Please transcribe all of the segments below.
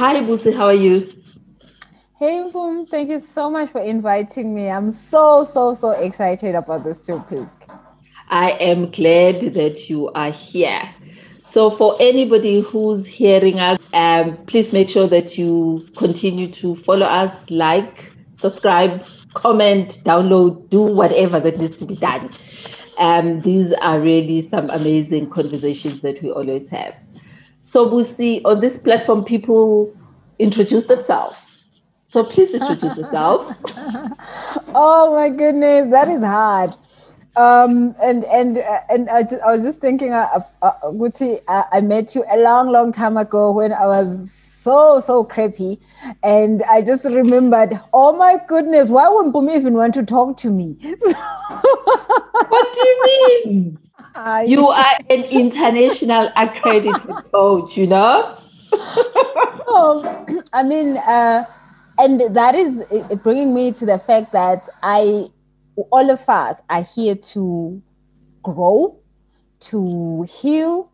Hi, Busi, how are you? Hey, Boom, thank you so much for inviting me. I'm so, so, so excited about this topic. I am glad that you are here. So, for anybody who's hearing us, um, please make sure that you continue to follow us, like, subscribe, comment, download, do whatever that needs to be done. Um, these are really some amazing conversations that we always have. So we see on this platform, people introduce themselves. So please introduce yourself. oh my goodness, that is hard. Um, and and uh, and I, just, I was just thinking, uh, uh, Guti, uh, I met you a long, long time ago when I was so so crappy, and I just remembered. Oh my goodness, why wouldn't Bumi even want to talk to me? what do you mean? I... You are an international accredited coach, you know? oh, I mean, uh, and that is bringing me to the fact that I, all of us are here to grow, to heal,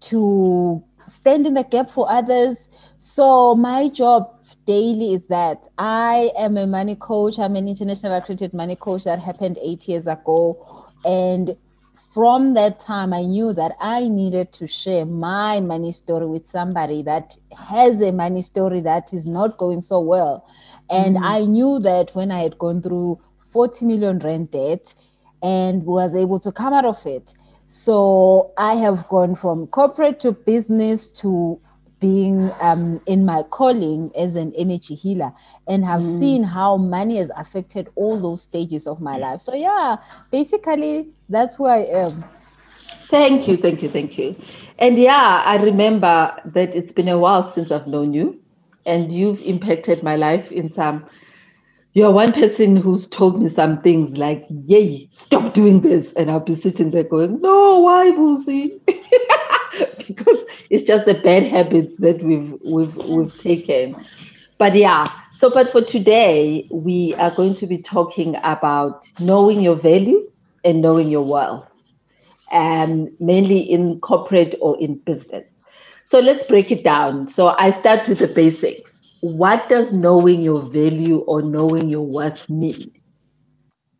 to stand in the gap for others. So my job daily is that I am a money coach. I'm an international accredited money coach that happened eight years ago. And from that time, I knew that I needed to share my money story with somebody that has a money story that is not going so well. And mm. I knew that when I had gone through 40 million rent debt and was able to come out of it. So I have gone from corporate to business to being um, in my calling as an energy healer and have mm. seen how money has affected all those stages of my life. So, yeah, basically, that's who I am. Thank you, thank you, thank you. And yeah, I remember that it's been a while since I've known you, and you've impacted my life in some. You're one person who's told me some things like, Yay, stop doing this. And I'll be sitting there going, No, why, Busi? because it's just the bad habits that we've we've we've taken. But yeah, so but for today we are going to be talking about knowing your value and knowing your wealth, and um, mainly in corporate or in business. So let's break it down. So I start with the basics. What does knowing your value or knowing your worth mean?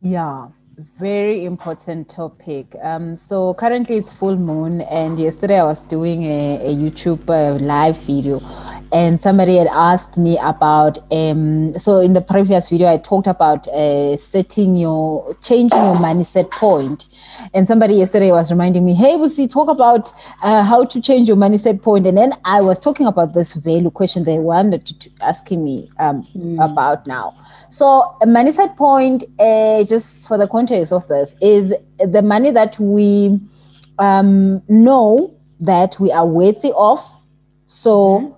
Yeah very important topic. Um, so currently it's full moon, and yesterday I was doing a, a YouTube uh, live video, and somebody had asked me about. Um, so in the previous video, I talked about uh, setting your, changing your mindset point, and somebody yesterday was reminding me, "Hey, Busi, talk about uh, how to change your mindset point." And then I was talking about this value question they wanted to, to asking me um, mm. about now. So a mindset point, uh, just for the context of this, is the money that we um, know that we are worthy of. So. Mm-hmm.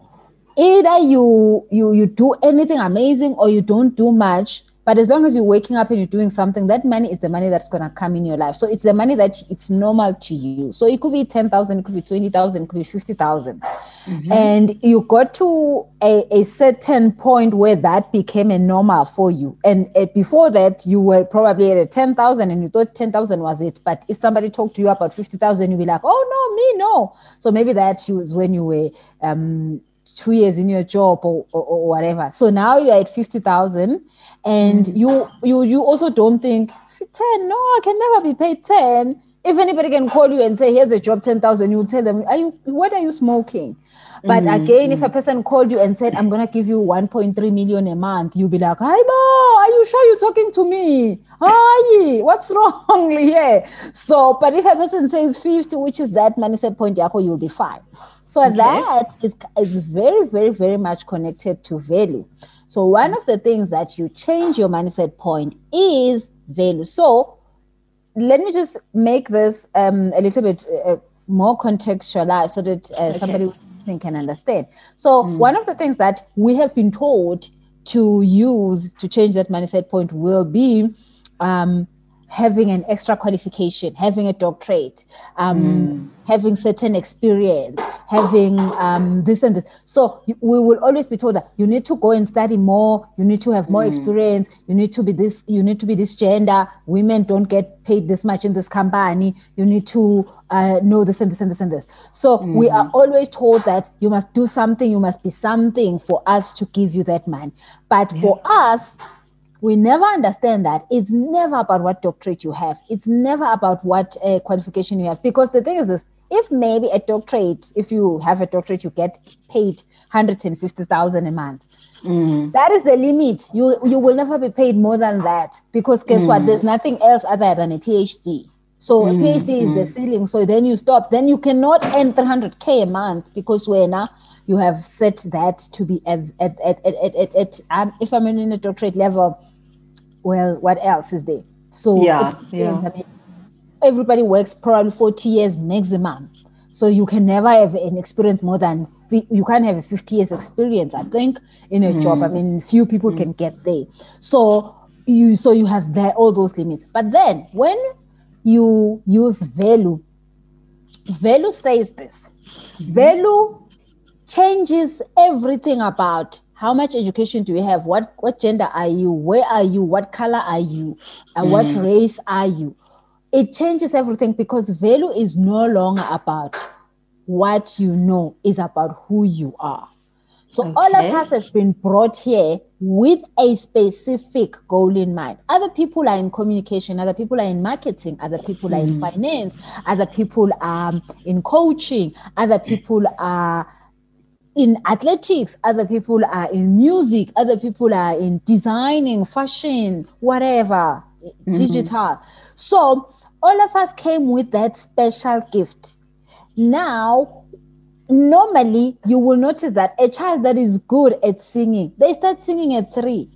Either you you you do anything amazing or you don't do much, but as long as you're waking up and you're doing something, that money is the money that's going to come in your life. So it's the money that it's normal to you. So it could be 10,000, it could be 20,000, it could be 50,000. Mm-hmm. And you got to a, a, certain point where that became a normal for you. And uh, before that, you were probably at a 10,000 and you thought 10,000 was it. But if somebody talked to you about 50,000, you'd be like, oh, no, me, no. So maybe that was when you were um, two years in your job or, or, or whatever. So now you're at 50,000 and mm. you you you also don't think 10 no i can never be paid 10 if anybody can call you and say here's a job 10000 you'll tell them are you what are you smoking but mm again, if a person called you and said, I'm going to give you 1.3 million a month, you'll be like, Hi, Ma, are you sure you're talking to me? Hi, what's wrong here? So, but if a person says 50, which is that mindset point, you'll be fine. So okay. that is, is very, very, very much connected to value. So one of the things that you change your mindset point is value. So let me just make this um, a little bit uh, more contextualized so that uh, okay. somebody listening can understand. So, mm. one of the things that we have been taught to use to change that mindset point will be um, having an extra qualification, having a doctorate, um, mm. having certain experience, having um, this and this. So we will always be told that you need to go and study more. You need to have more mm. experience. You need to be this. You need to be this gender. Women don't get paid this much in this company. You need to uh, know this and this and this and this. So mm. we are always told that you must do something. You must be something for us to give you that man. But yeah. for us, we never understand that. It's never about what doctorate you have. It's never about what uh, qualification you have. Because the thing is this if maybe a doctorate if you have a doctorate you get paid 150000 a month. Mm. that is the limit. You you will never be paid more than that. Because guess mm. what there's nothing else other than a phd so mm. a phd is the mm. ceiling. So then you stop. Then you cannot earn 300k a month because we're now you have set that to be at at at at, at, at, at um, if i'm in a doctorate level well, what else is there? So yeah, experience. Yeah. I mean, everybody works probably 40 years maximum. So you can never have an experience more than you can't have a 50 years experience, I think, in a mm. job. I mean, few people mm. can get there. So you so you have there all those limits. But then when you use value, value says this. Value changes everything about how much education do you have what what gender are you where are you what color are you and what mm. race are you it changes everything because value is no longer about what you know is about who you are so okay. all of us have been brought here with a specific goal in mind. Other people are in communication, other people are in marketing, other people mm. are in mm. finance, other people are in coaching, other people are in athletics, other people are in music, other people are in designing, fashion, whatever, mm-hmm. digital. So all of us came with that special gift. Now, normally you will notice that a child that is good at singing, they start singing at three.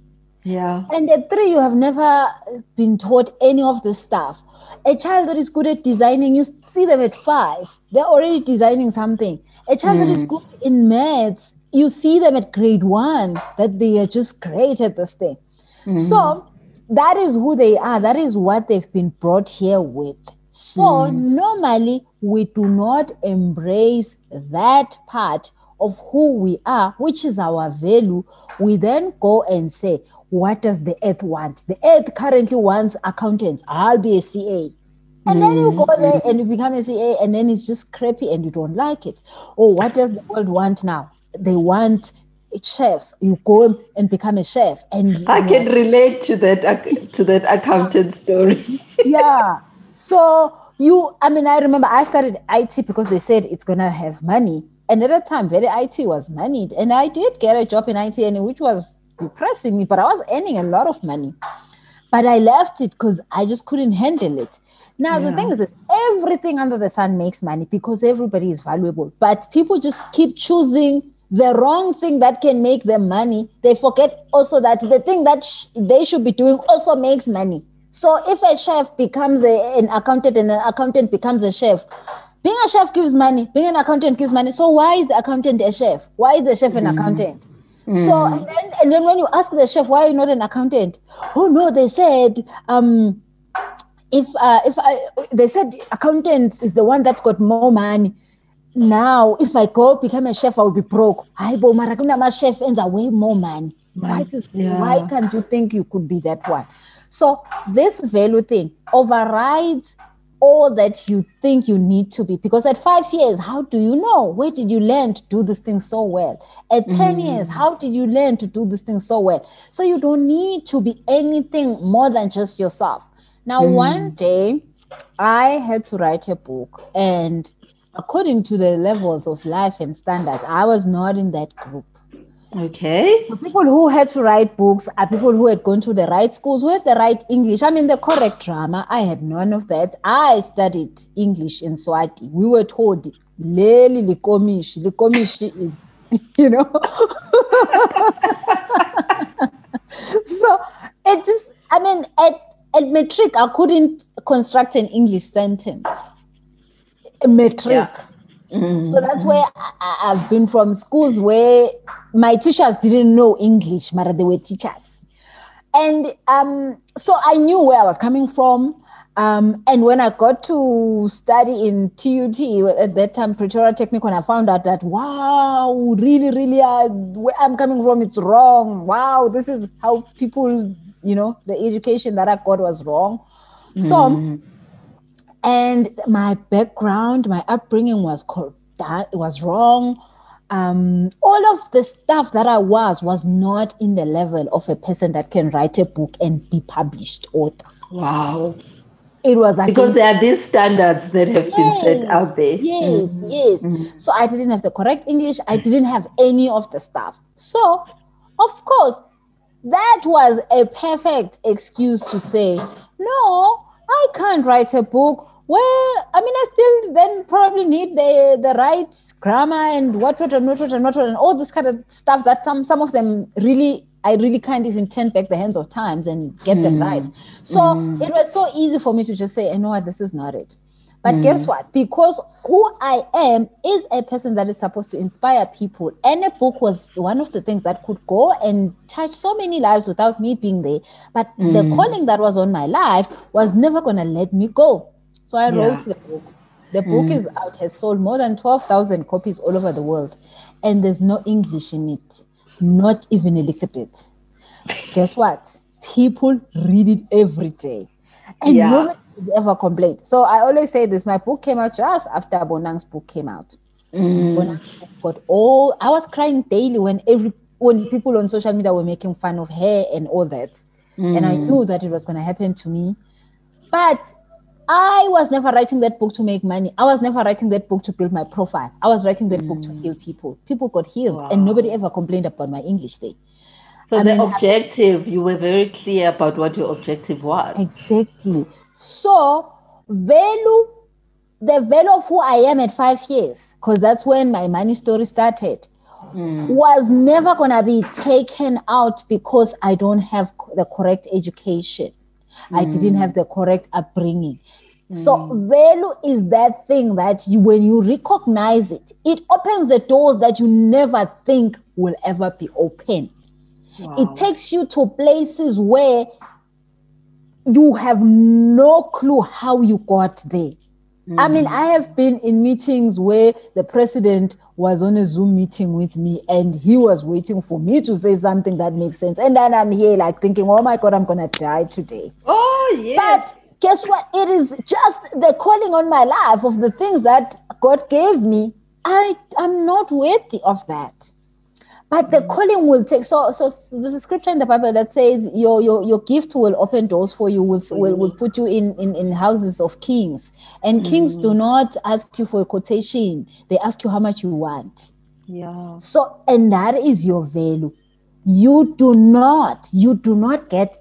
Yeah. And at three, you have never been taught any of this stuff. A child that is good at designing, you see them at five, they're already designing something. A child mm. that is hmm. good in maths, you see them at grade one, that they are just great at this thing. Mm. So that is who they are. That is what they've been brought here with. So mm. normally we do not embrace that part of who we are, which is our value. We then go and say, what does the earth want? The earth currently wants accountants. I'll be a CA. And then you go mm-hmm. there and you become a CA, and then it's just crappy and you don't like it. Or what does the world want now? They want chefs. You go and become a chef. And I can relate to that to that accountant story. yeah. So you, I mean, I remember I started IT because they said it's gonna have money. And at that time, very IT was moneyed. And I did get a job in IT, and which was depressing me, but I was earning a lot of money. But I left it because I just couldn't handle it. Now, yeah. the thing is this everything under the sun makes money because everybody is valuable, but people just keep choosing the wrong thing that can make them money. They forget also that the thing that sh- they should be doing also makes money. So if a chef becomes a, an accountant and an accountant becomes a chef, being a chef gives money, being an accountant gives money. So why is the accountant a chef? Why is the chef an mm. accountant? Mm. So and then, and then when you ask the chef why are you not an accountant? Oh no, they said um, if uh, if I they said accountant is the one that's got more money. Now, if I go become a chef, I will be broke. I bo my chef ends way more money. Why, yeah. why can't you think you could be that one? So this value thing overrides all that you think you need to be. Because at five years how do you know? Where did you learn to do this thing so well? At 10 mm-hmm. years how did you learn to do this thing so well? So you don't need to be anything more than just yourself. Now mm-hmm. one day i had to write a book and according to the levels of life and standards i was not in that group Okay. The people who had to write books are people who had gone to the right schools, who had the right English. I mean, the correct drama. I had none of that. I studied English in Swati. We were told, Leli likomishi. Likomishi is, you know. so it just, I mean, at, at matric, I couldn't construct an English sentence. A matric. Yeah. Mm-hmm. So that's where I, have been from schools where my teachers didn't know English, but they were teachers. And um, so I knew where I was coming from. Um, and when I got to study in TUT at that time, Pretoria Technical, and I found out that wow, really, really, uh, where I'm coming from, it's wrong. Wow, this is how people, you know, the education that I got was wrong. Mm. So, and my background, my upbringing was that was wrong. Um, all of the stuff that I was was not in the level of a person that can write a book and be published author. Wow it was because there are these standards that have yes, been set out there. Yes, mm-hmm. yes. Mm-hmm. So I didn't have the correct English. I didn't have any of the stuff. So, of course, that was a perfect excuse to say, no, I can't write a book. Well, I mean, I still then probably need the the right grammar and what what and what what and what what and all this kind of stuff that some some of them really I really can't even turn back the hands of times and get mm. them right. So mm. it was so easy for me to just say, you know what, this is not it. But mm. guess what? Because who I am is a person that is supposed to inspire people. And a book was one of the things that could go and touch so many lives without me being there. But the mm. calling that was on my life was never going to let me go. So I wrote yeah. the book. The book mm. is out, has sold more than 12,000 copies all over the world. And there's no English in it not even a little bit. Guess what? People read it every day. And yeah. nobody ever complained. So I always say this my book came out just after Bonang's book came out. Mm. Bonang's book got all, I was crying daily when every when people on social media were making fun of her and all that. Mm. And I mm. knew that it was going to happen to me. But I was never writing that book to make money. I was never writing that book to build my profile. I was writing that mm. book to mm. heal people. People got healed, wow. and nobody ever complained about my English day. So I the mean, objective, you were very clear about what your objective was. Exactly. So value, the value of who I am at five years, because that's when my money story started, mm. was never gonna be taken out because I don't have the correct education. I didn't have the correct upbringing. So mm. value is that thing that you when you recognize it, it opens the doors that you never think will ever be open. Wow. It takes you to places where you have no clue how you got there. Mm. I mean, I have been in meetings where the president was on a Zoom meeting with me and he was waiting for me to say something that makes sense. And then I'm here like thinking, oh my God, I'm going to die today. Oh, yeah. But guess what? It is just the calling on my life of the things that God gave me. I am not worthy of that. But the calling will take so so there's a scripture in the Bible that says your your, your gift will open doors for you, will, will, will put you in, in, in houses of kings. And kings do mm. not ask you for a quotation, they ask you how much you want. Yeah. So and that is your value. You do not, you do not get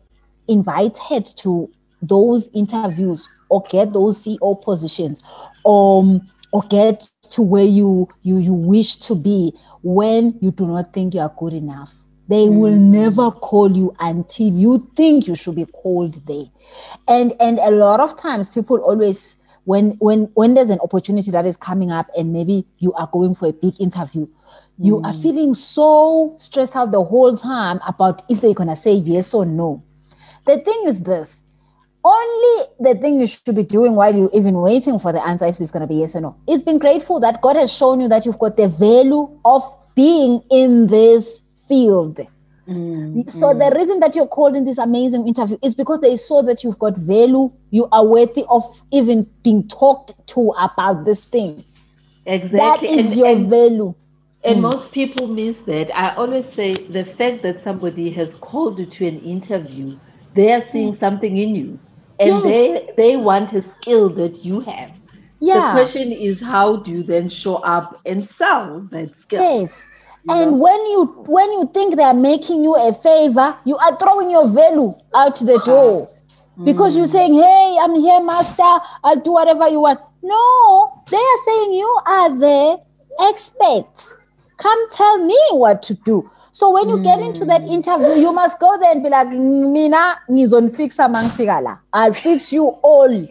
invited to those interviews or get those CEO positions um, or get to where you you you wish to be when you do not think you are good enough. They mm. will never call you until you think you should be called there. And and a lot of times people always when when when there's an opportunity that is coming up and maybe you are going for a big interview, you mm. are feeling so stressed out the whole time about if they're gonna say yes or no. The thing is this only the thing you should be doing while you're even waiting for the answer if it's going to be yes or no is being grateful that God has shown you that you've got the value of being in this field. Mm, so mm. the reason that you're called in this amazing interview is because they saw that you've got value. You are worthy of even being talked to about this thing. Exactly. That is and, your and, value. And mm. most people miss that. I always say the fact that somebody has called you to an interview, they are seeing mm. something in you and yes. they they want a skill that you have. Yeah. the question is how do you then show up and sell that skill? Yes. And when you when you think they're making you a favor you are throwing your value out the door. Because mm. you're saying hey i'm here master. I'll do whatever you want. No. They are saying you are the experts Come tell me what to do. So when you mm. get into that mm. interview, you must go there and be like, Mina, ngizonifika mangifika la. I'll fix you all.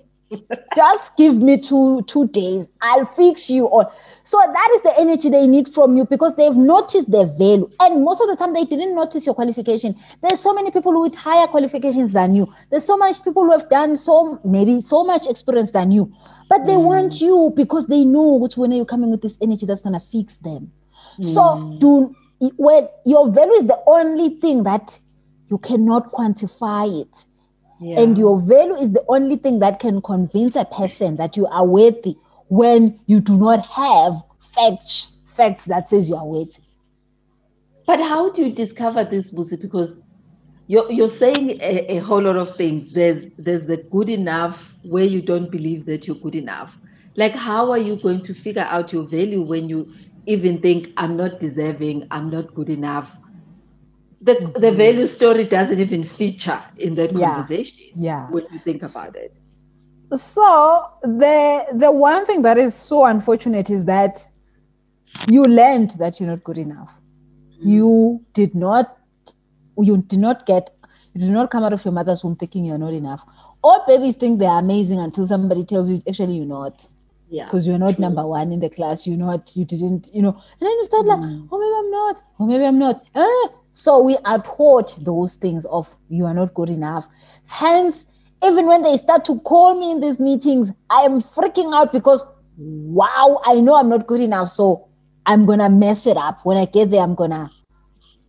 Just give me two two days. I'll fix you all. So that is the energy they need from you because they've noticed their value. And most of the time they didn't notice your qualification. There's so many people with higher qualifications than you. There's so much people who have done so maybe so much experience than you. But they mm. want you because they know which when you're coming with this energy that's gonna fix them. Mm. So do when your value is the only thing that you cannot quantify it yeah. And your value is the only thing that can convince a person that you are worthy when you do not have facts facts that says you are worthy. But how do you discover this, Busi? Because you're, you're saying a, a, whole lot of things. There's there's the good enough where you don't believe that you're good enough. Like how are you going to figure out your value when you even think I'm not deserving, I'm not good enough? the, mm-hmm. the value story doesn't even feature in that yeah. conversation. Yeah. When you think about it. So the the one thing that is so unfortunate is that you learned that you're not good enough. Mm-hmm. You did not you did not get you did not come out of your mother's womb thinking you're not enough. All babies think they're amazing until somebody tells you actually you're not. Yeah. Because you're not true. number one in the class. You're not, you didn't, you know. And then you start mm. like, oh maybe I'm not, oh maybe I'm not. Ah, so we are taught those things of you are not good enough. Hence, even when they start to call me in these meetings, I am freaking out because wow, I know I'm not good enough. So I'm gonna mess it up. When I get there, I'm gonna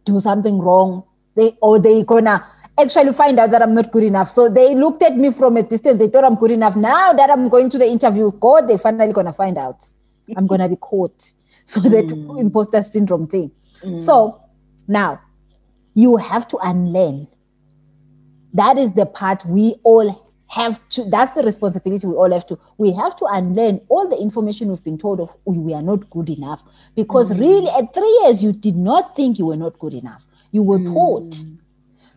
do something wrong. They or they gonna actually find out that I'm not good enough. So they looked at me from a distance. They thought I'm good enough. Now that I'm going to the interview, God, they finally gonna find out. I'm gonna be caught. So that mm. imposter syndrome thing. Mm. So now you have to unlearn. That is the part we all have to, that's the responsibility we all have to. We have to unlearn all the information we've been told of we are not good enough. Because mm. really, at three years, you did not think you were not good enough. You were mm. taught.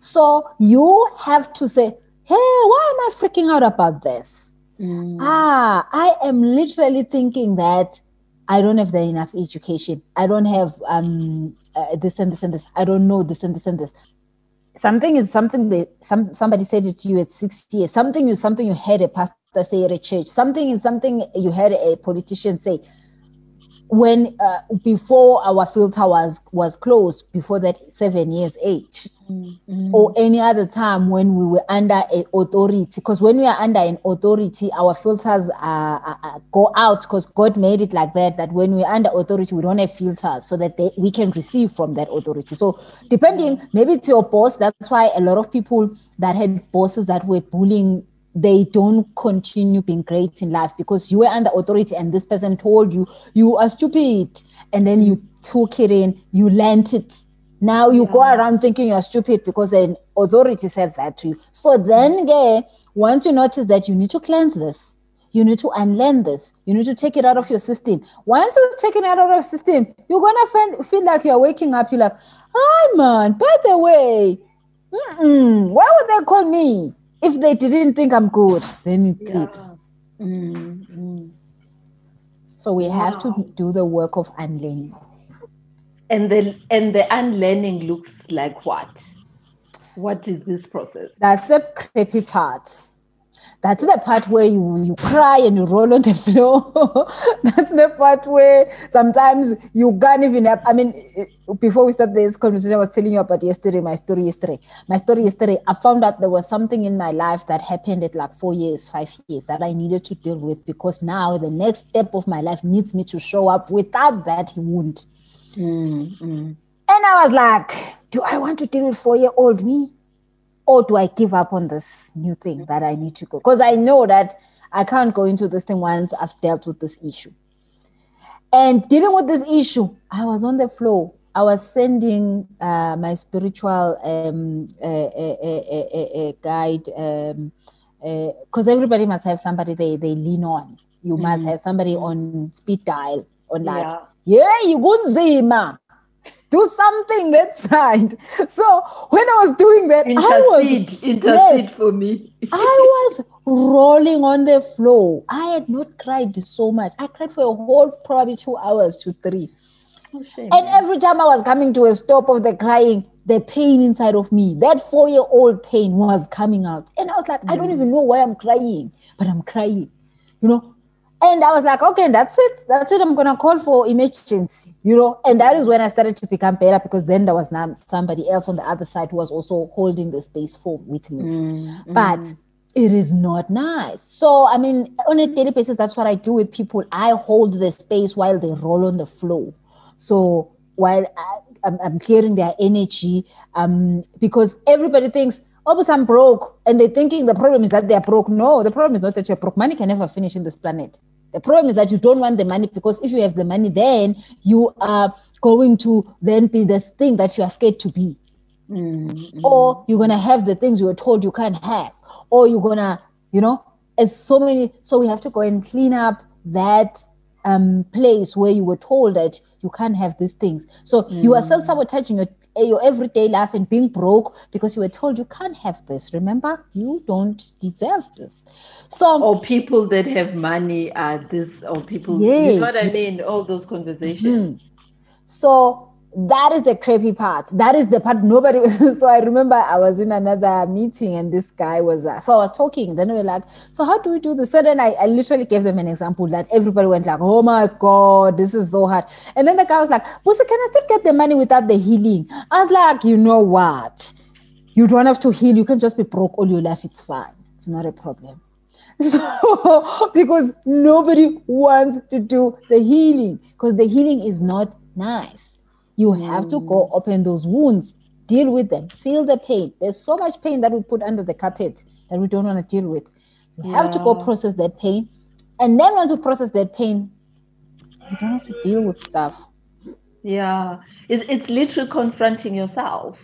So you have to say, hey, why am I freaking out about this? Mm. Ah, I am literally thinking that I don't have the enough education. I don't have um, uh, this and this and this. I don't know this and this and this. Something is something that some somebody said it to you at 60 years. Something is something you heard a pastor say at a church. Something is something you heard a politician say when uh, before our filter was was closed before that seven years age mm-hmm. or any other time when we were under an authority. Because when we are under an authority our filters are, are, go out because god made it like that that when we're under authority we don't have filters so that they, we can receive from that authority. So depending maybe to your boss that's why a lot of people that had bosses that were bullying they don't continue being great in life because you were under authority and this person told you you are stupid. And then you took it in you learned it. Now you yeah. go around thinking you're stupid because an authority said that to you. So then yeah, once you notice that you need to cleanse this you need to unlearn this you need to take it out of your system. Once you've taken it out of your system you're gonna find, feel like you're waking up you're like hi man by the way why would they call me if they didn't think I'm good, then it yeah. clicks. Mm-hmm. So we wow. have to do the work of unlearning. And the and the unlearning looks like what? What is this process? That's the creepy part. That's the part where you, you cry and you roll on the floor. That's the part where sometimes you can't even have. I mean, before we start this conversation, I was telling you about yesterday, my story yesterday. My story yesterday, I found out there was something in my life that happened at like four years, five years that I needed to deal with because now the next step of my life needs me to show up. Without that, he won't. Mm-hmm. And I was like, do I want to deal with four year old me? Or do I give up on this new thing that I need to go? Because I know that I can't go into this thing once I've dealt with this issue. And dealing with this issue, I was on the floor. I was sending uh, my spiritual um, uh, uh, guide because everybody must have somebody they, they lean on. You mm-hmm. must have somebody on speed dial, on like, yeah, yeah you gunzima do something that side. So when I was doing that, intercede, I was intercede yes, for me. I was rolling on the floor. I had not cried so much. I cried for a whole probably two hours to three. and every time I was coming to a stop of the crying, the pain inside of me, that four year old pain was coming out. And I was like, mm. I don't mm. even know why I'm crying, but I'm crying, you know. And I was like, okay, that's it. That's it. I'm going to call for emergency, you know. And that is when I started to become better because then there was now somebody else on the other side who was also holding the space for with me. Mm. But mm. it is not nice. So, I mean, on a daily basis, that's what I do with people. I hold the space while they roll on the floor. So while I, am clearing their energy, um, because everybody thinks, oh, but I'm broke. And they're thinking the problem is that they're broke. No, the problem is not that you're broke. Money can never finish in this planet. The problem is that you don't want the money because if you have the money, then you are going to then be this thing that you are scared to be. Mm-hmm. Or you're going to have the things you were told you can't have. Or you're going to, you know, it's so many. So we have to go and clean up that um, place where you were told that you can't have these things. So mm. you are self sabotaging your, your everyday life and being broke because you were told you can't have this. Remember, you don't deserve this. So, or people that have money are this, or people, yes. you know what I mean? All those conversations. Mm. So that is the crappy part. That is the part nobody was. so I remember I was in another meeting and this guy was, uh, so I was talking. Then we were like, so how do we do this? So then I, I literally gave them an example that everybody went like, oh my God, this is so hard. And then the guy was like, Busa, can I still get the money without the healing? I was like, you know what? You don't have to heal. You can just be broke all your life. It's fine. It's not a problem. So, because nobody wants to do the healing, because the healing is not nice you have to go mm. open those wounds, deal with them, feel the pain. There's so much pain that we put under the carpet that we don't want to deal with. You yeah. have to go process that pain. And then once you process that pain, you don't have to deal with stuff. Yeah. It, it's literally confronting yourself.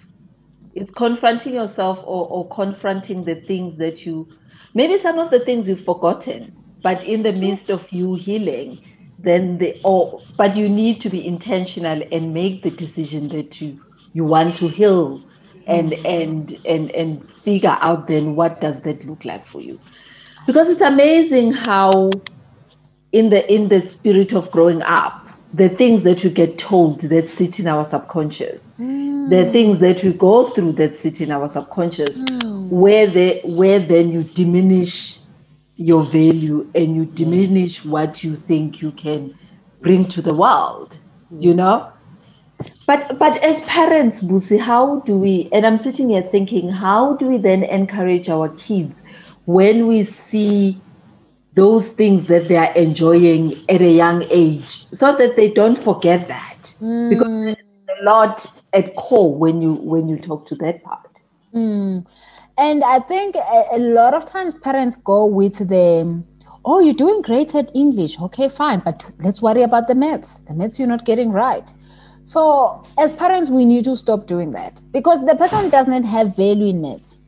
It's confronting yourself or, or confronting the things that you, maybe some of the things you've forgotten, but in the midst of you healing, then they or but you need to be intentional and make the decision that you you want to heal and mm-hmm. and and and figure out then what does that look like for you because it's amazing how in the in the spirit of growing up the things that we get told that sit in our subconscious mm. the things that we go through that sit in our subconscious mm. where they where then you diminish your value and you diminish what you think you can bring to the world yes. you know but but as parents busi how do we and i'm sitting here thinking how do we then encourage our kids when we see those things that they are enjoying at a young age so that they don't forget that mm. because a lot at core when you when you talk to that part mm. And I think a, a lot of times parents go with the, oh, you're doing great at English. Okay, fine. But let's worry about the maths. The maths you're not getting right. So as parents, we need to stop doing that because the person doesn't have value in maths.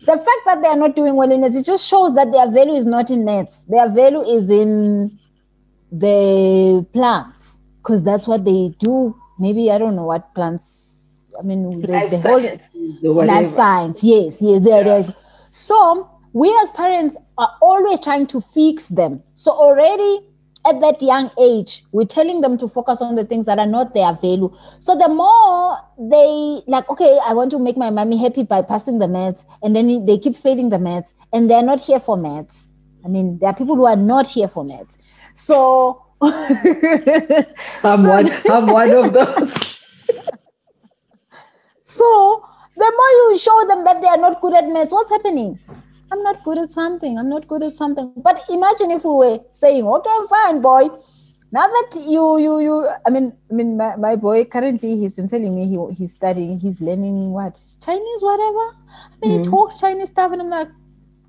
The fact that they are not doing well in maths, it just shows that their value is not in maths. Their value is in the plants because that's what they do. Maybe I don't know what plants I mean, the, the whole life science. Yes, yes. They're, yeah. they're, so we as parents are always trying to fix them. So already at that young age, we're telling them to focus on the things that are not their value. So the more they like, okay, I want to make my mommy happy by passing the maths, and then they keep failing the maths, and they're not here for maths. I mean, there are people who are not here for maths. So I'm so, one. I'm one of those. So the more you show them that they are not good at maths, what's happening? I'm not good at something. I'm not good at something. But imagine if we were saying, okay, fine, boy. Now that you, you, you, I mean, I mean, my, my boy currently he's been telling me he he's studying, he's learning what Chinese, whatever. I mean, mm-hmm. he talks Chinese stuff, and I'm like,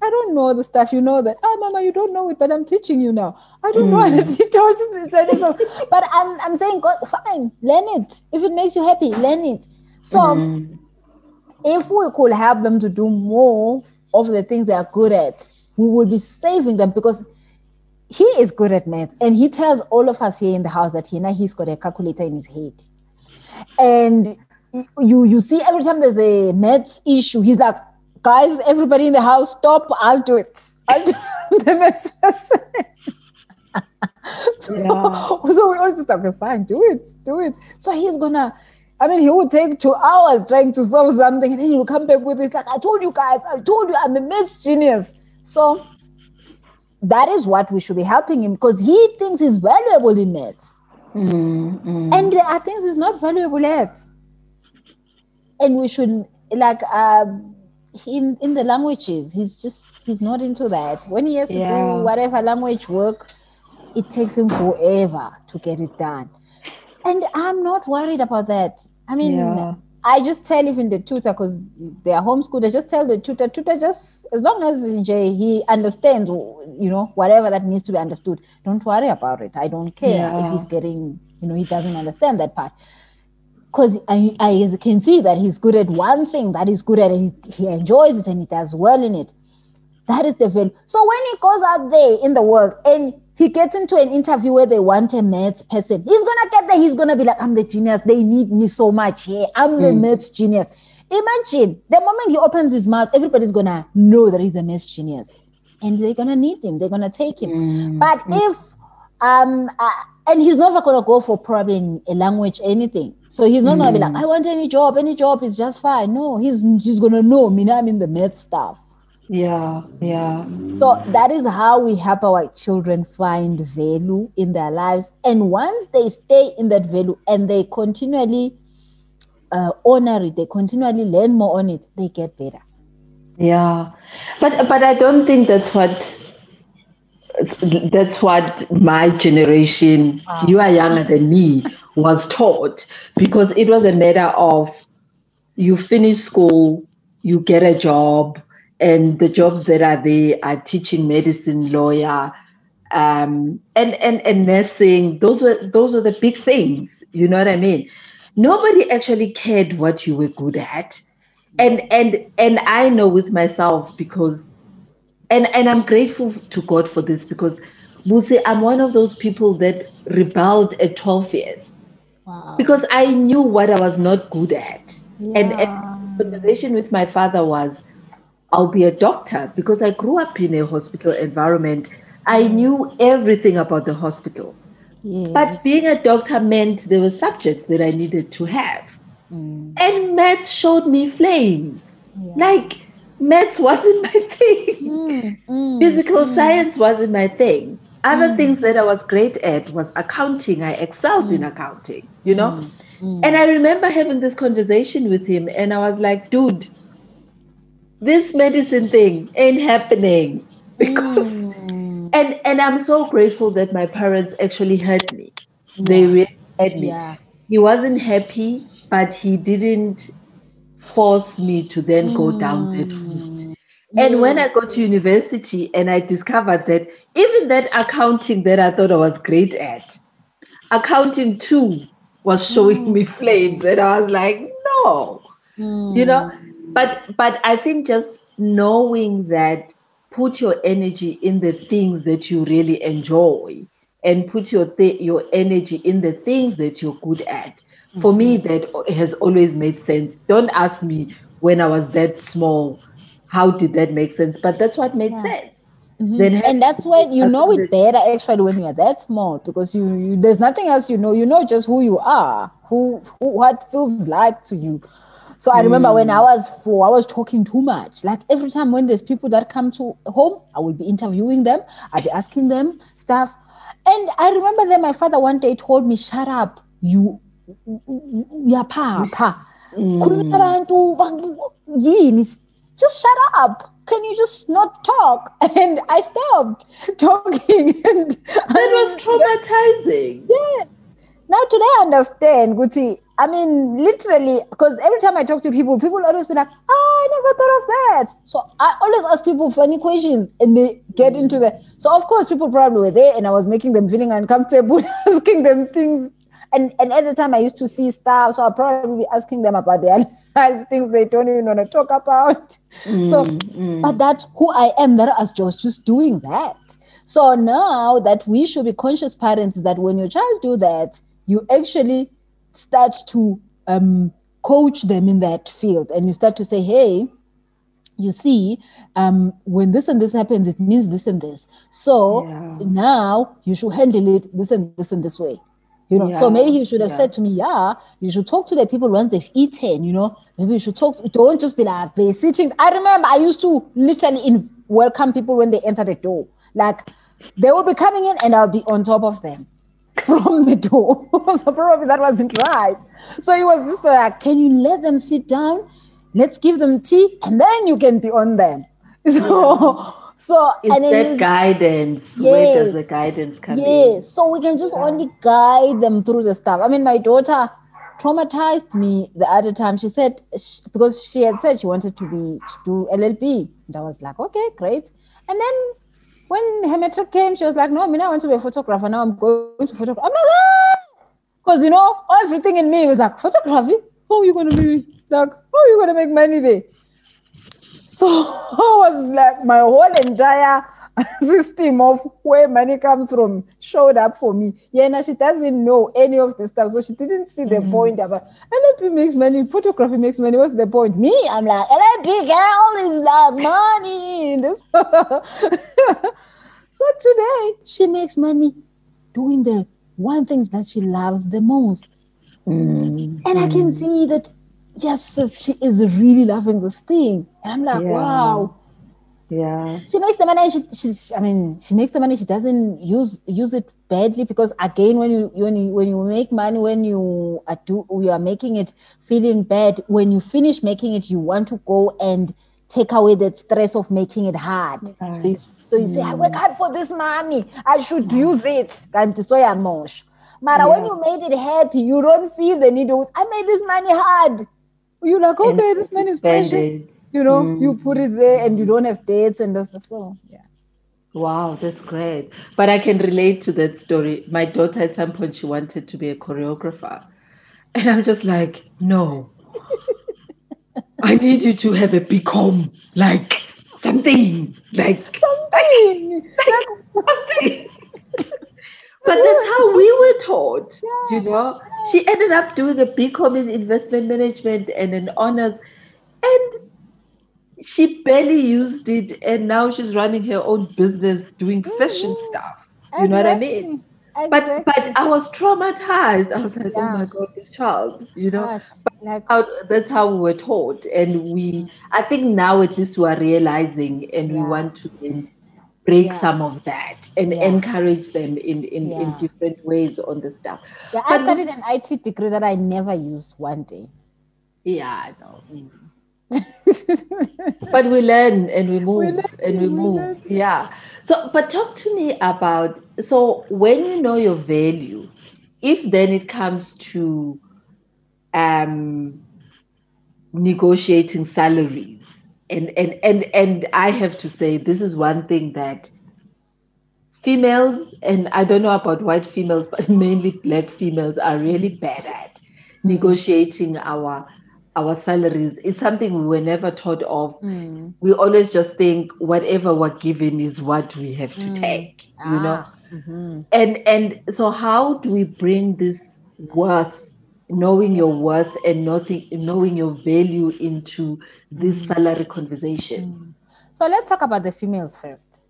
I don't know the stuff. You know that. Oh, Mama, you don't know it, but I'm teaching you now. I don't mm. know that he talks Chinese stuff, but I'm I'm saying, God, fine, learn it. If it makes you happy, learn it. So mm-hmm. If we could help them to do more of the things they are good at, we will be saving them because he is good at math and he tells all of us here in the house that he now he's got a calculator in his head. And you you see every time there's a math issue, he's like, guys, everybody in the house, stop, I'll do it. I'll do the math So, yeah. so we all just like, okay, fine, do it, do it. So he's gonna I mean, he would take two hours trying to solve something, and then he would come back with this, like, I told you guys, I told you I'm a maths genius. So that is what we should be helping him because he thinks he's valuable in maths. Mm-hmm. And there are things he's not valuable at. And we should, like, um, in, in the languages, he's just, he's not into that. When he has to yeah. do whatever language work, it takes him forever to get it done. And I'm not worried about that. I mean, yeah. I just tell even the tutor because they are homeschooled. I just tell the tutor, tutor, just as long as Jay he understands, you know, whatever that needs to be understood. Don't worry about it. I don't care yeah. if he's getting, you know, he doesn't understand that part. Because I, I can see that he's good at one thing that he's good at, and he, he enjoys it and he does well in it. That is the value. So when he goes out there in the world and he gets into an interview where they want a maths person. He's gonna get there. He's gonna be like, "I'm the genius. They need me so much here. I'm mm. the hmm. maths genius." Imagine the moment he opens his mouth, everybody's gonna know that he's a maths genius, and they're gonna need him. They're gonna take him. Mm. But mm. if um, uh, and he's never gonna go for probably a language anything. So he's not gonna be like, hmm. "I want any job. Any job is just fine." No, he's he's gonna know. Me, I'm in the maths stuff. Yeah, yeah. So that is how we help our children find value in their lives. And once they stay in that value and they continually uh, honor it, they continually learn more on it, they get better. Yeah, but but I don't think that's what that's what my generation. Wow. You are younger than me. Was taught because it was a matter of you finish school, you get a job, and the jobs that are there are teaching medicine, lawyer, um, and and and nursing. Those were those were the big things. You know what I mean? Nobody actually cared what you were good at, and and and I know with myself because, and and I'm grateful to God for this because, Musi, I'm one of those people that rebelled at 12 years. Wow. Because I knew what I was not good at. Yeah. And, and conversation with my father was, I'll be a doctor because I grew up in a hospital environment. I mm. knew everything about the hospital. Yes. But being a doctor meant there were subjects that I needed to have. Mm. And maths showed me flames. Yeah. Like, maths wasn't my thing. Mm. mm Physical mm. science wasn't my thing. Other mm. things that I was great at was accounting. I excelled in accounting, you know? And I remember having this conversation with him, and I was like, dude, this medicine thing ain't happening because mm. and and i'm so grateful that my parents actually heard me yeah. they really heard me yeah. he wasn't happy but he didn't force me to then mm. go down that route and when I got to university and I discovered that even that accounting that I thought I was great at, accounting too was showing mm. me flames. And I was like, no, mm. you know, but but I think just knowing that put your energy in the things that you really enjoy and put your th- your energy in the things that you're good at. For me, mm-hmm. that has always made sense. Don't ask me when I was that small, how did that make sense? But that's what made yeah. sense. Mm-hmm. Then and that's when you know it better actually when you're that small because you, you, there's nothing else you know. You know just who you are, who, who what feels like to you. So I remember mm. when I was four, I was talking too much. Like every time when there's people that come to home, I will be interviewing them, I'll be asking them stuff. And I remember that my father one day told me, Shut up, you yeah, pa, pa. Mm. Just shut up. Can you just not talk? And I stopped talking. And that was traumatizing. Yeah. Now today I understand, Guti. I mean, literally, because every time I talk to people, people always be like, oh, I never thought of that. So I always ask people funny questions and they get into that. So of course, people probably were there and I was making them feeling uncomfortable, asking them things. And, and at the time I used to see stuff, so I'll probably be asking them about their lives, things they don't even want to talk about. Mm, so, mm. but that's who I am, that I was just, just doing that. So now that we should be conscious parents that when your child do that, you actually start to um, coach them in that field and you start to say hey you see, um, when this and this happens, it means this and this. So Yeah. now you should handle it this and this and this way. You know, so maybe he should have yeah. said to me, Yeah, you should talk to the people once they've eaten, you know. Maybe you should talk, don't just be like they're sitting. I remember I used to literally in, welcome people when they enter the door. Like they will be coming in and I'll be on top of them from the door. so probably that wasn't right. So he was just like, Can you let them sit down? Let's give them tea and then you can be on them. So so Is and that guidance? Where does the guidance come Yes, so we can just Yeah. only guide them through the stuff. I mean, my daughter traumatized me the other time. She said sh because she had said she wanted to be to do LLB. And I was like, okay, great. And then when her matric came, she was like, no, I mean, I want to be a photographer. Now I'm going to photograph. I'm like, ah! because you know, everything in me was like, photography. How are you gonna be like? How are you gonna make money there? So I was like, my whole entire system of where money comes from showed up for me. Yeah, now she doesn't know any of this stuff, so she didn't see the mm-hmm. point about LLB makes money, photography makes money. What's the point? Me, I'm like LLB girl is like money. So today she makes money doing the one thing that she loves the most. in? And I can mm-hmm. see that, yes, she is really loving this thing. And I'm like, Yeah. wow. Yeah. She makes the money. She, she's, I mean, she makes the money. She doesn't use use it badly because again, when you when you when you make money, when you are do you are making it feeling bad. When you finish making it, you want to go and take away that stress of making it hard. So you, so you say, I work hard for this money. I should use it. Kanti so mosh. But when Yeah. you made it happy, you don't feel the need I made this money hard. You're like, okay, And this money is precious. You know, you mm. put it there and you don't have dates and those so yeah. Wow, that's great. But I can relate to that story. My daughter at some point she wanted to be a choreographer. And I'm just like, no. I need you to have a become like something, like Something like something. but that's how we were taught, you know. She ended up doing a BCom in investment management and an honors, and she barely used it. And now she's running her own business, doing fashion Mhm. stuff. You know what I mean? Exactly. But but I was traumatized. I was like, oh my god, this child, you know. But, like How, that's how we were taught, and we. I think now at least we are realizing, and we want to break Yeah. some of that and Yeah. encourage them in in, in different ways on the stuff. yeah, I but- studied an IT degree that I never used one day. Yeah, I know. But we learn and we move learn and we we move. learn. Yeah. So, but talk to me about so when you know your value, if then it comes to um negotiating salaries and and and and I have to say this is one thing that females and I don't know about white females but mainly black females are really bad at negotiating our our salaries it's something we were never taught of Mm. we always just think whatever we're given is what we have to Mm. take you know Ah, mhm. and and so how do we bring this worth knowing your worth and knowing knowing your value into these salary conversations So let's talk about the females first.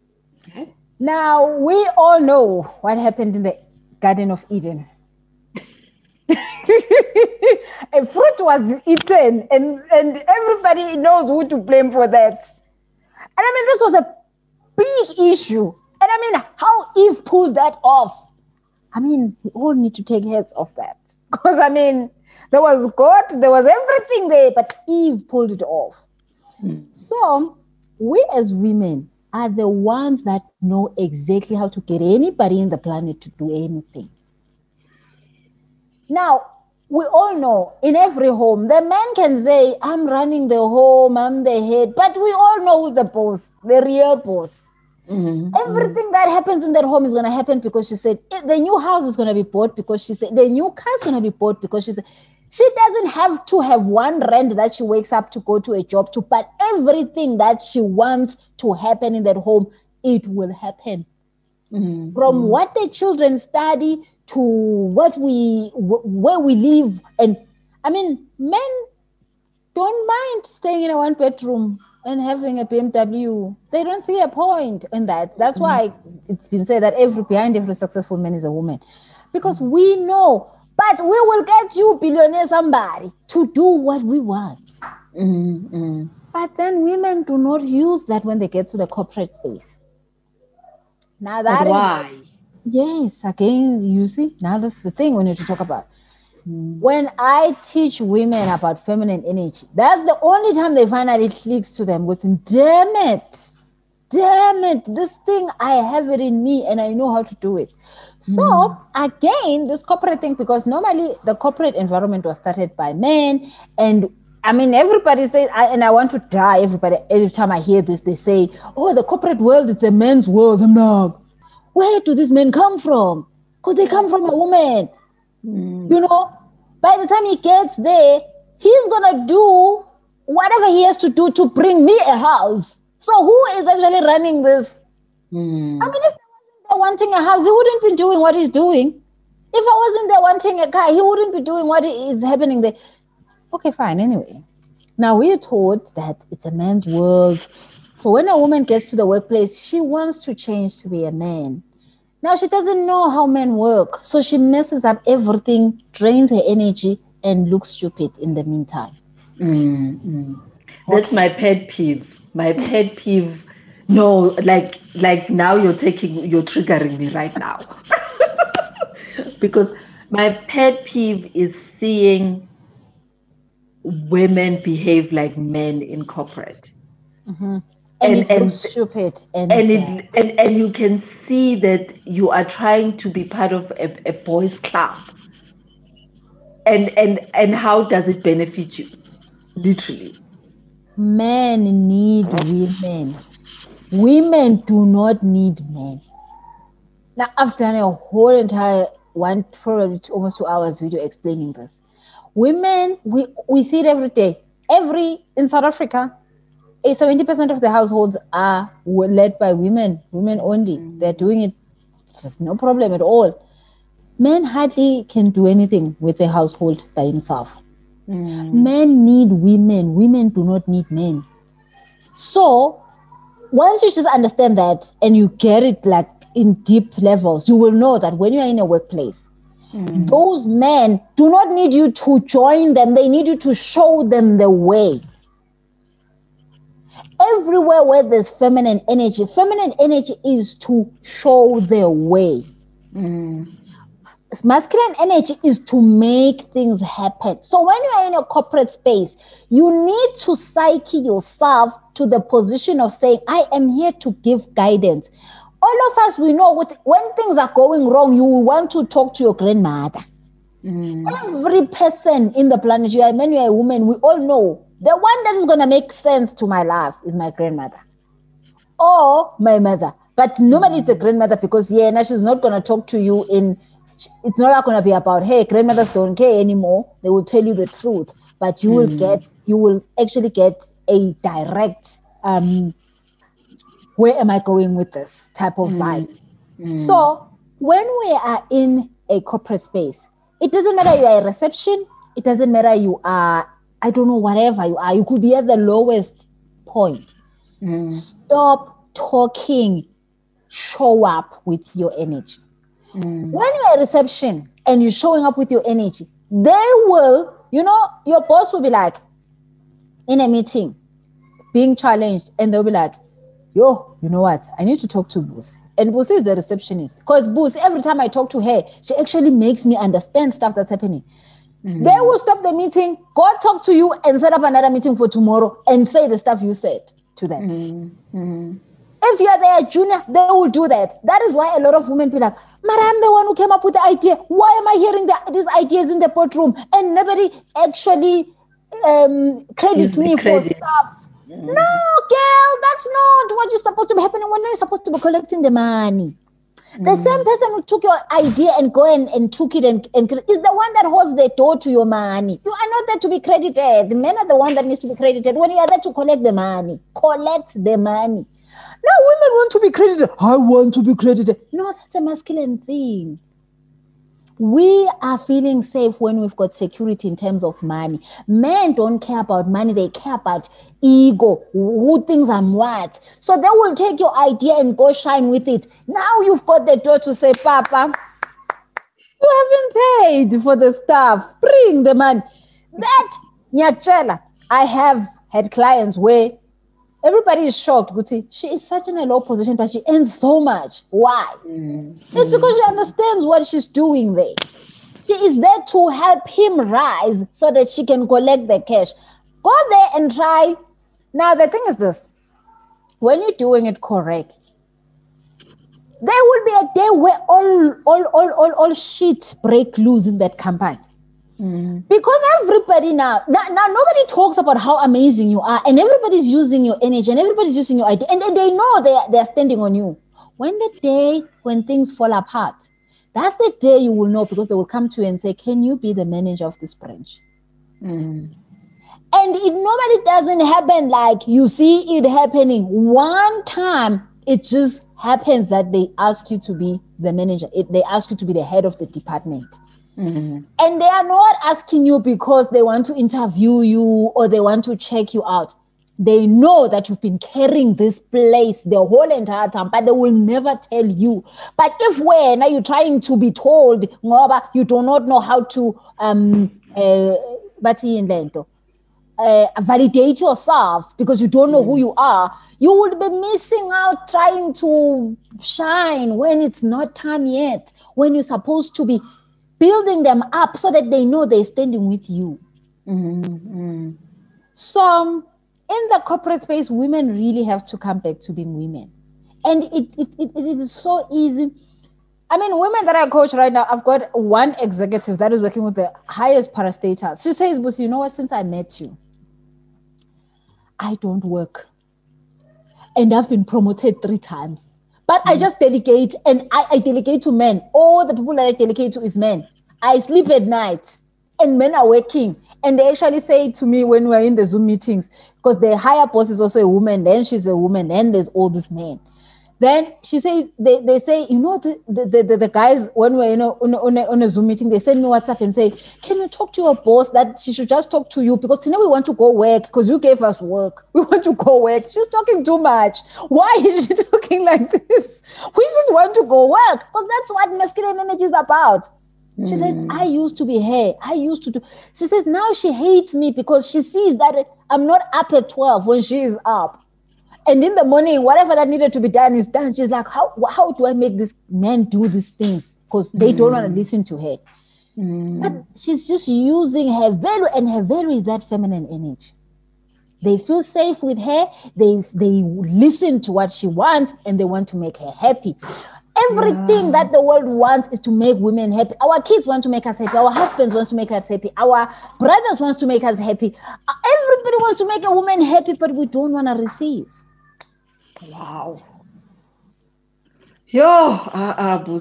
Okay. Now we all know what happened in the Garden of Eden. a fruit was eaten, and, and everybody knows who to blame for that. And I mean, this was a big issue. And I mean, how Eve pulled that off. I mean, we all need to take heads off that. Because I mean, there was God, there was everything there, but Eve pulled it off. Hmm. So, we as women are the ones that know exactly how to get anybody in the planet to do anything. Now, we all know in every home, the man can say, I'm running the home, I'm the head, but we all know the boss, the real boss. Mhm. Everything that happens in that home is going to happen because she said "Eh, the new house is going to be bought because she said the new car is going to be bought because she said she doesn't have to have one rent that she wakes up to go to a job to, but everything that she wants to happen in that home, it will happen. Mhm. From what the children study to what we wh- where we live, and I mean, men don't mind staying in a one bedroom and having a BMW. They don't see a point in that. That's mm. why it's been said that every behind every successful man is a woman. Because mm. we know, but we will get you billionaire somebody to do what we want. Mm-hmm. But then women do not use that when they get to the corporate space. Now that but why? Is, yes, again, you see, now that's the thing we need to talk about. When I teach women about feminine energy, that's the only time they finally clicks to them. What's damn it, damn it, this thing I have it in me and I know how to do it. So mm. again, this corporate thing, because normally the corporate environment was started by men, and I mean everybody says, I, and I want to die. Everybody, every time I hear this, they say, "Oh, the corporate world is a man's world." I'm like, where do these men come from? Because they come from a woman. Mm. You know, by the time he gets there, he's gonna do whatever he has to do to bring me a house. So who is actually running this? Mm. I mean, if I wasn't there wanting a house, he wouldn't be doing what he's doing. If I wasn't there wanting a car, he wouldn't be doing what is happening there. Okay, fine. Anyway, now we're taught that it's a man's world. So when a woman gets to the workplace, she wants to change to be a man. Now she doesn't know how men work, so she messes up everything, drains her energy, and looks stupid in the meantime. Mm-hmm. That's okay. my pet peeve. My pet peeve. No, like like now you're taking you're triggering me right now. because my pet peeve is seeing women behave like men in corporate. Mm-hmm. And, and, it and, stupid and and, it, and and you can see that you are trying to be part of a, a boys club. And and and how does it benefit you? Literally. Men need women. Women do not need men. Now i've done a whole entire one probably almost two hours video explaining this women we we see it every day every in south africa 70% of the households are led by women, women only. Mm. They're doing it just no problem at all. Men hardly can do anything with the household by himself. Mm. Men need women, women do not need men. So once you just understand that and you get it like in deep levels, you will know that when you are in a workplace, mm. those men do not need you to join them, they need you to show them the way everywhere where there's feminine energy, feminine energy is to show the way. Mm. Masculine energy is to make things happen. So when you are in a corporate space, you need to psyche yourself to the position of saying, I am here to give guidance. All of us, we know what, when things are going wrong, you want to talk to your grandmother. Mm. Every person in the planet, you are a man, you are a woman, we all know the one that is going to make sense to my life is my grandmother or my mother. But normally it's the grandmother because, yeah, now she's not going to talk to you in, it's not going to be about, hey, grandmothers don't care anymore. They will tell you the truth. But you mm. will get, you will actually get a direct, um, where am I going with this type of mm. vibe? Mm. So when we are in a corporate space, it doesn't matter you are a reception, it doesn't matter you are I don't know, whatever you are, you could be at the lowest point. Mm. Stop talking, show up with your energy. Mm. When you're at reception and you're showing up with your energy, they will, you know, your boss will be like, in a meeting, being challenged, and they'll be like, yo, you know what? I need to talk to Boosie. And Boosie is the receptionist. Because Boosie, every time I talk to her, she actually makes me understand stuff that's happening. Mm-hmm. They will stop the meeting, go talk to you, and set up another meeting for tomorrow and say the stuff you said to them. Mm-hmm. If you are there, junior, they will do that. That is why a lot of women be like, I'm the one who came up with the idea. Why am I hearing the, these ideas in the boardroom? And nobody actually um, credit me credit. for stuff. No, girl, that's not what you're supposed to be happening. When you're supposed to be collecting the money. The same mm. person who took your idea and go and, and took it and, and is the one that holds the door to your money. You are not there to be credited. Men are the one that needs to be credited when you are there to collect the money. Collect the money. Now women want to be credited. I want to be credited. No, that's a masculine thing. We are feeling safe when we've got security in terms of money. Men don't care about money, they care about ego, who thinks I'm what. So they will take your idea and go shine with it. Now you've got the door to say, Papa, you haven't paid for the stuff. Bring the money. That, Nyachela, I have had clients where everybody is shocked. Guti, she is such in a low position, but she earns so much. Why? Mm. It's because she understands what she's doing there. She is there to help him rise so that she can collect the cash. Go there and try. Now, the thing is this when you're doing it correct, there will be a day where all all all all, all shit break loose in that campaign. Mm. Because everybody now, now, now, nobody talks about how amazing you are, and everybody's using your energy, and everybody's using your idea, and, and they know they they're standing on you. When the day when things fall apart, that's the day you will know because they will come to you and say, "Can you be the manager of this branch?" Mm. And it normally doesn't happen like you see it happening one time. It just happens that they ask you to be the manager. It, they ask you to be the head of the department Mm-hmm. And they are not asking you because they want to interview you or they want to check you out. They know that you've been carrying this place the whole entire time, but they will never tell you. But if when are you trying to be told, you do not know how to um uh, uh, validate yourself because you don't know mm. who you are, you would be missing out trying to shine when it's not time yet, when you're supposed to be building them up so that they know they're standing with you. Mm-hmm. So, um, in the corporate space, women really have to come back to being women. And it, it, it, it is so easy. I mean, women that I coach right now, I've got one executive that is working with the highest parastatals. She says, Busi, you know what? Since I met you, I don't work. And I've been promoted three times. But. I mm-hmm. just delegate and I, I delegate to men. All the people that I delegate to is men. I sleep at night and men are working. And they actually say to me when we're in the Zoom meetings, because the higher boss is also a woman, then she's a woman, then there's all these men. Then she says, they, they say, you know, the, the, the, the guys, when we're in a, on, a, on, a, on a Zoom meeting, they send me WhatsApp and say, can you talk to your boss that she should just talk to you because today we want to go work because you gave us work. We want to go work. She's talking too much. Why is she talking like this? We just want to go work because that's what masculine energy is about. She mm. says, I used to be her. I used to do. She says, now she hates me because she sees that I'm not up at 12 when she is up. And in the morning, whatever that needed to be done is done. She's like, how, how do I make this man do these things? Because they mm. don't want to listen to her. Mm. But she's just using her value, and her value is that feminine energy. They feel safe with her. They they listen to what she wants, and they want to make her happy. Everything yeah. that the world wants is to make women happy. Our kids want to make us happy. Our husbands want to make us happy. Our brothers wants to make us happy. Everybody wants to make a woman happy, but we don't want to receive. Wow. Yo, uh, uh,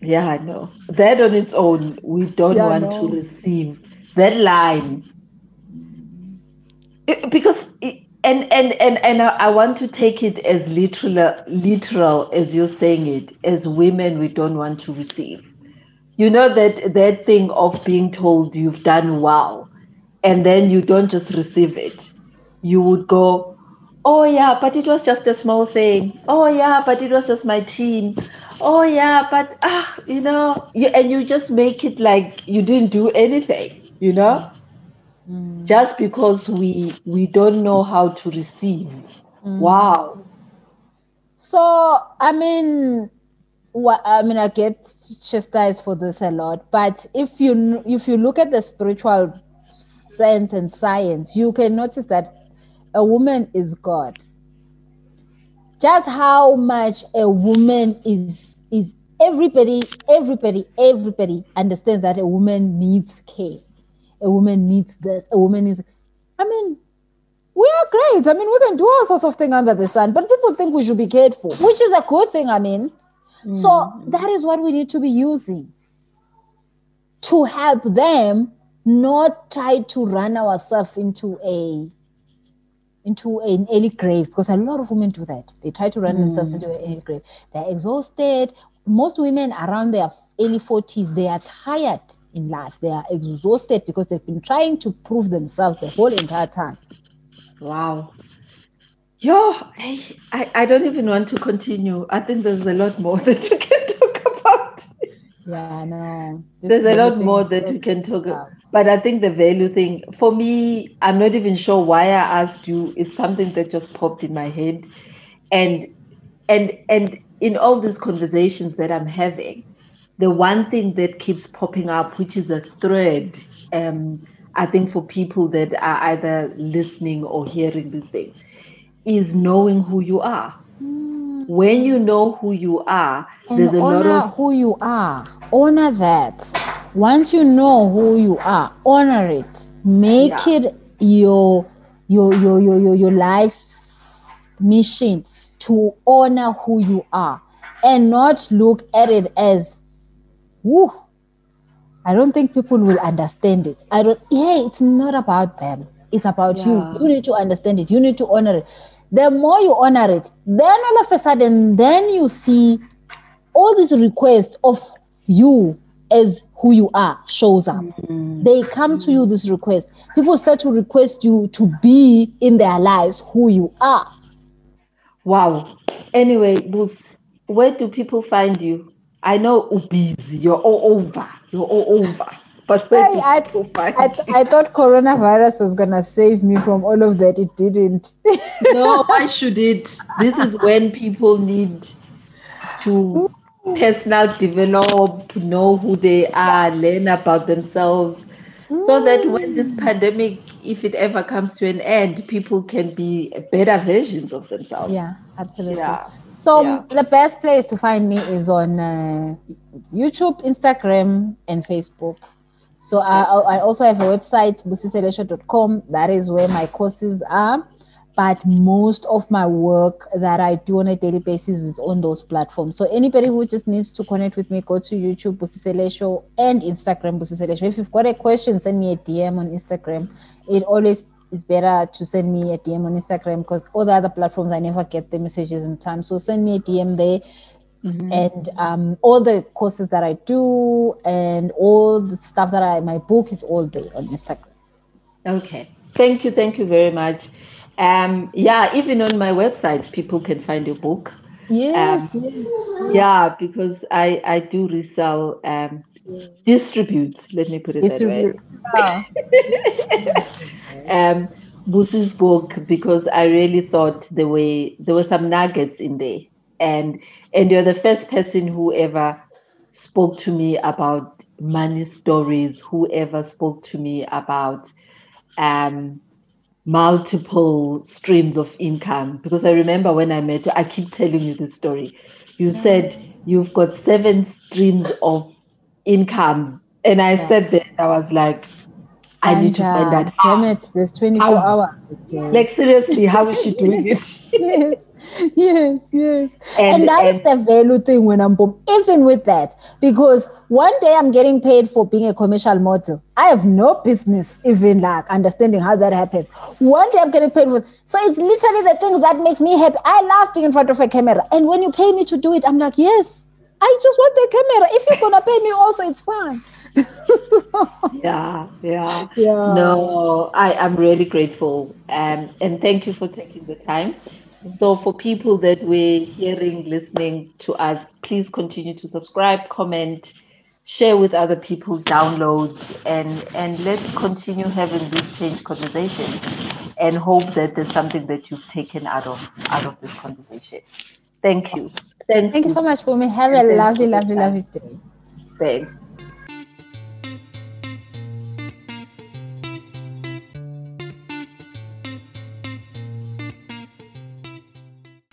Yeah, I know. That on its own, we don't yeah, want no. to receive that line. It, because it, and and and and I want to take it as literal literal as you're saying it. As women, we don't want to receive. You know that that thing of being told you've done well, and then you don't just receive it. You would go, Oh, yeah, but it was just a small thing. Oh, yeah, but it was just my team. Oh, yeah, but, ah, you know, you, and you just make it like you didn't do anything, you know? Mm. Just because we we don't know how to receive. Mm. Wow. So, I mean, what I mean, I get chastised for this a lot, but if you if you look at the spiritual sense and science, you can notice that a woman is God. Just how much a woman is is everybody, everybody, everybody understands that a woman needs care. A woman needs this. A woman is. I mean, we are great. I mean, we can do all sorts of things under the sun, but people think we should be cared for, which is a good thing. I mean, mm. so that is what we need to be using to help them not try to run ourselves into a into an early grave because a lot of women do that. They try to run mm. themselves into an early grave. They're exhausted. most women around their early 40s, they are tired in life. They are exhausted because they've been trying to prove themselves the whole entire time. Wow. Yo, I, I, I don't even want to continue. I think there's a lot more that you can talk about. Yeah, no. There's a lot more that we can talk about. But I think the value thing, for me, I'm not even sure why I asked you. It's something that just popped in my head. And and and in all these conversations that I'm having, the one thing that keeps popping up, which is a thread, um, I think for people that are either listening or hearing this thing, is knowing who you are. Mm. When you know who you are, and there's a lot of who you are. Honor that. Once you know who you are, honor it. Make yeah. it your your your your your, your life mission to honor who you are and not look at it as whoo i don't think people will understand it i don't yeah it's not about them it's about yeah. you you need to understand it you need to honor it the more you honor it then all of a sudden then you see all this request of you as who you are shows up mm-hmm. they come to you this request people start to request you to be in their lives who you are wow anyway Busi where do people find you? I know busy. You're all over. You're all over. But where hey, I, people I, th- I thought coronavirus was gonna save me from all of that. It didn't. no, why should it? This is when people need to personal develop, know who they are, learn about themselves, so that when this pandemic, if it ever comes to an end, people can be better versions of themselves. Yeah, absolutely. Yeah. So yeah. the best place to find me is on uh, YouTube, Instagram, and Facebook. So. I, I also have a website, busiselesho.com. That is where my courses are. But most of my work that I do on a daily basis is on those platforms. So anybody who just needs to connect with me, go to YouTube, Busisele and Instagram, Busisele If you've got a question, send me a DM on Instagram. It always it's better to send me a DM on Instagram because all the other platforms I never get the messages in time. So send me a DM there. Mm-hmm. And um, all the courses that I do and all the stuff that I my book is all there on Instagram. Okay. Thank you. Thank you very much. Um, yeah, even on my website, people can find your book. Yes, um, yes. Yeah, because I I do resell um, distribute. Let me put it distribute. that way. um, Busi's book because I really thought there were there were some nuggets in there, and and you're the first person who ever spoke to me about money stories, whoever spoke to me about um, multiple streams of income. Because I remember when I met you, I keep telling you this story. You said you've got seven streams of incomes. And I yeah. said that I was like, I and, need to find that. Uh, damn it, there's 24 how, hours. Like seriously, how is she doing it? yes, yes, yes. And, and that and, is the value thing when I'm born. Even with that, because one day I'm getting paid for being a commercial model. I have no business even like understanding how that happens. One day I'm getting paid for so it's literally the things that makes me happy. I love being in front of a camera. And when you pay me to do it, I'm like, yes, I just want the camera. If you're gonna pay me also, it's fine. yeah, yeah, yeah. No, I am really grateful, um, and thank you for taking the time. So, for people that were hearing, listening to us, please continue to subscribe, comment, share with other people, download, and and let's continue having this change conversation, and hope that there's something that you've taken out of out of this conversation. Thank you. Thank, Thank you. you so much, Bumi. Have a lovely, lovely, lovely day. Thanks.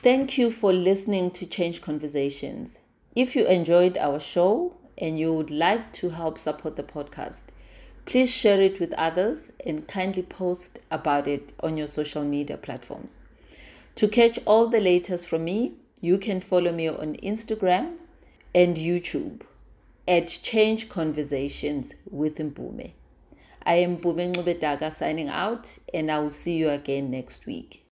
Thank you for listening to Change Conversations. If you enjoyed our show and you would like to help support the podcast, please share it with others and kindly post about it on your social media platforms. To catch all the latest from me, you can follow me on Instagram and YouTube at Change Conversations with Mbume. I am Mbume Ngubedaka signing out, and I will see you again next week.